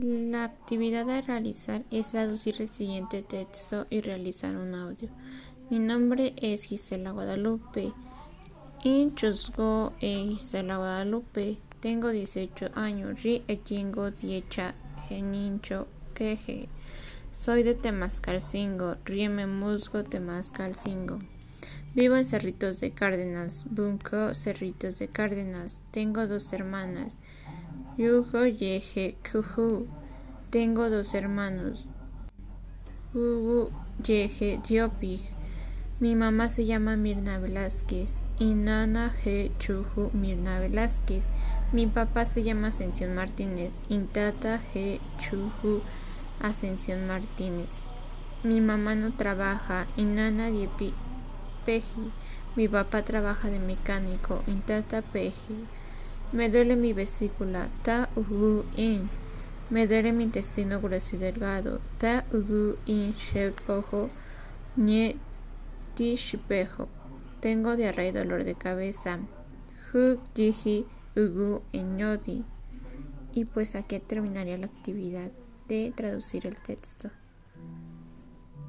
La actividad a realizar es traducir el siguiente texto y realizar un audio. Mi nombre es Gisela Guadalupe. Inchusgo e Gisela Guadalupe. Tengo 18 años. Ri echingo diecha genincho queje. Soy de Temascalcingo. Rieme musgo Temascalcingo. Vivo en Cerritos de Cárdenas. Bunco Cerritos de Cárdenas. Tengo dos hermanas. Yugo Yeje Kuhu. Tengo dos hermanos. Ubu Yeje Diopig. Mi mamá se llama Mirna Velázquez y Nana G. Chuju Mirna Velázquez. Mi papá se llama Ascensión Martínez y Tata G. Chuju Ascensión Martínez. Mi mamá no trabaja y Nana Diepi Peji. Mi papá trabaja de mecánico y Tata Peji. Me duele mi vesícula, ta ugu in. Me duele mi intestino grueso y delgado, ta ugu in shepojo, nye tishipejo. Tengo diarrea y dolor de cabeza, hu diji ugu en Y pues aquí terminaría la actividad de traducir el texto.